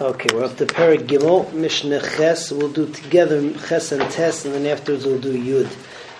Okay, we're up to Perek Gimel, Mishnah Ches. We'll do together Ches and Tes, and then afterwards we'll do Yud.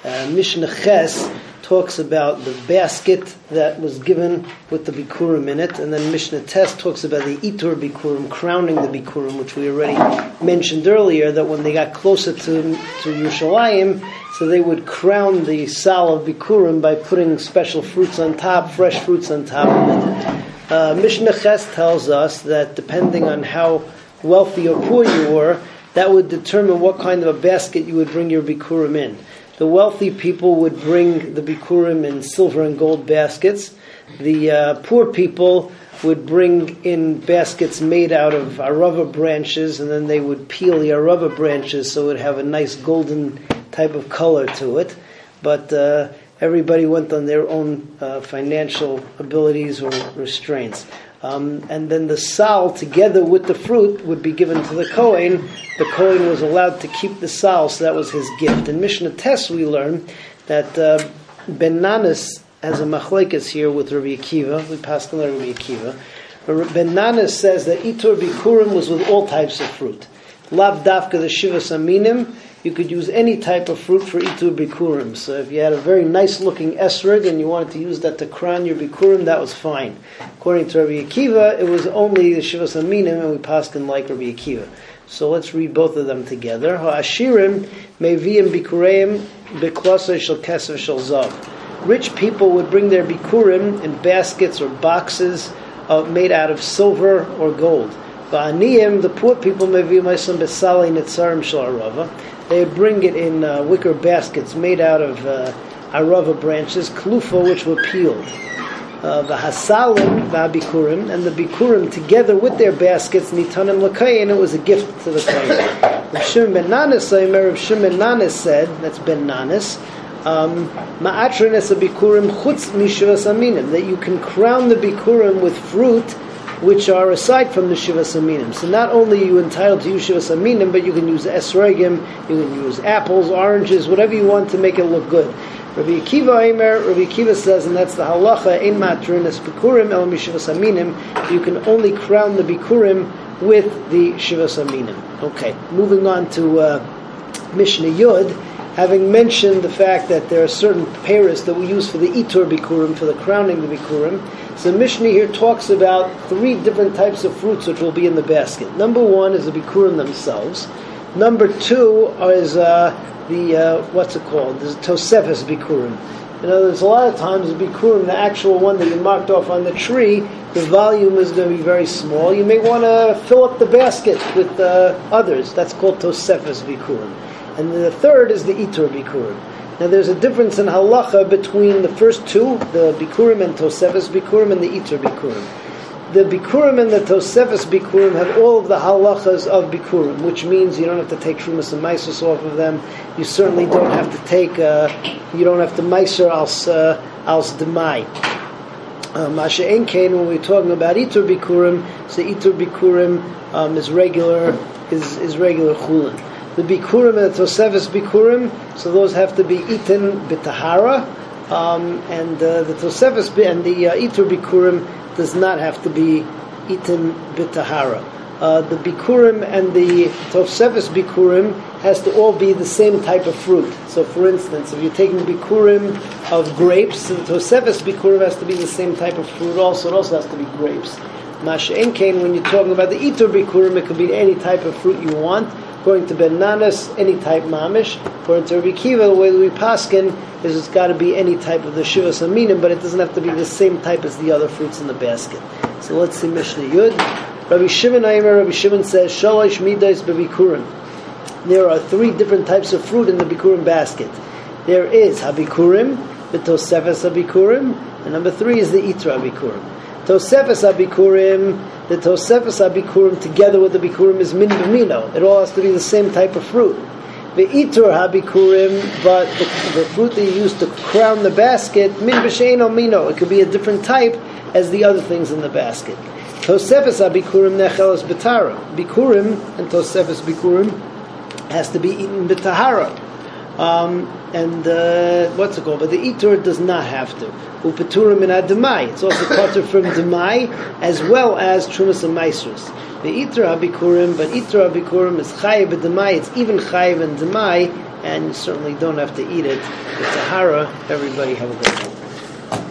Uh, Mishnah Ches talks about the basket that was given with the Bikurim in it, and then Mishnah Tes talks about the Itur Bikurim, crowning the Bikurim, which we already mentioned earlier, that when they got closer to, to Yerushalayim, so they would crown the Sal of Bikurim by putting special fruits on top, fresh fruits on top of it. Uh, Mishnah Ches tells us that depending on how wealthy or poor you were, that would determine what kind of a basket you would bring your bikurim in. The wealthy people would bring the bikurim in silver and gold baskets. The uh, poor people would bring in baskets made out of arava branches, and then they would peel the arava branches so it would have a nice golden type of color to it. But uh, everybody went on their own uh, financial abilities or restraints. Um, and then the sal, together with the fruit, would be given to the Kohen. The Kohen was allowed to keep the sal, so that was his gift. In Mishnah Tes, we learn that uh, Nanas has a machlekes here with Rabbi Akiva. We passed on Rabbi Akiva. Ben Nanas says that Itur Bikurim was with all types of fruit. Lav dafka the Shivas Aminim, you could use any type of fruit for Itur Bikurim. So if you had a very nice looking esrog and you wanted to use that to crown your Bikurim, that was fine. According to Rabbi Akiva, it was only the Shivas Aminim and we passed in like Rabbi Akiva. So let's read both of them together. Ha'ashirim meviim bikureim beklasa shel keser shel zav. Rich people would bring their bikurim in baskets or boxes uh, made out of silver or gold. Ba'aniyim, the poor people meviim ma'isam besali nitzarim shel they bring it in uh, wicker baskets made out of uh, arava branches, klufa, which were peeled. Uh, the hasalim, the bikurim, and the bikurim together with their baskets, nitanim lakay, and it was a gift to the kohen. Rav Shimon ben Nanas, Rav Shimon Nanas said, that's ben Nanas, um, ma'atrin es bikurim chutz mishuvas aminim, that you can crown the bikurim with fruit which are aside from the Shivas Aminim. So not only are you entitled to use Shivas Aminim, but you can use Esregim, you can use apples, oranges, whatever you want to make it look good. Rabbi Akiva Aimer, Rabbi Akiva says, and that's the halacha, ein matrin es bikurim el mishivas aminim, you can only crown the bikurim with the shivas aminim. Okay, moving on to uh, Mishnah Yud, having mentioned the fact that there are certain pairs that we use for the itur bikurim, for the crowning the bikurim, so Mishnah here talks about three different types of fruits which will be in the basket. Number one is the bikurim themselves. Number two is uh, the uh, what's it called? The tosefes bikurim. You know, there's a lot of times the bikurim, the actual one that you marked off on the tree, the volume is going to be very small. You may want to fill up the basket with uh, others. That's called tosefes bikurim. And the third is the itur bikurim. Now there's a difference in halacha between the first two, the Bikurim and Tosefes Bikurim and the Itur Bikurim. The Bikurim and the Tosefes Bikurim have all of the halachas of Bikurim, which means you don't have to take Shumas and Maisus off of them. You certainly don't have to take, uh, you don't have to Maiser als, uh, als Demai. Masha Enkain, when we're talking about Itur Bikurim, so Itur Bikurim um, is regular, is, is regular Chulin the bikurim and the tosefes bikurim, so those have to be eaten bitahara, um, and uh, the tosefes and the uh, itur bikurim does not have to be eaten bitahara. Uh, the bikurim and the tosefes bikurim has to all be the same type of fruit. So, for instance, if you're taking bikurim of grapes, the tosefes bikurim has to be the same type of fruit. Also, it also has to be grapes. Masha when you're talking about the itur bikurim, it could be any type of fruit you want. According to Ben Nanas, any type mamish. According to Rabbi Kiva, the way we paskin is it's got to be any type of the shivas aminim, but it doesn't have to be the same type as the other fruits in the basket. So let's see Mishnah Yud. Rabbi Shimon Aimer, Rabbi Shimon says, Shalosh midais bebikurim. There are three different types of fruit in the bikurim basket. There is habikurim, the tosefes habikurim, and number three is the itra habikurim. Tosefes habikurim the Tosefes HaBikurim together with the Bikurim is min b'mino. It all has to be the same type of fruit. The Itur HaBikurim, but the, the, fruit that you use to crown the basket, min b'sheino mino. It could be a different type as the other things in the basket. Tosefes HaBikurim nechelos betara. Bikurim and Tosefes Bikurim has to be eaten b'tahara. Um, and uh, what's it called? But the itur does not have to. Upeturim in ademai. It's also cutter from demai as well as trumas and maasros. The itra habikurim, but itra habikurim is chayiv demai. It's even chayiv and demai, and you certainly don't have to eat it. It's tahara. Everybody have a good one.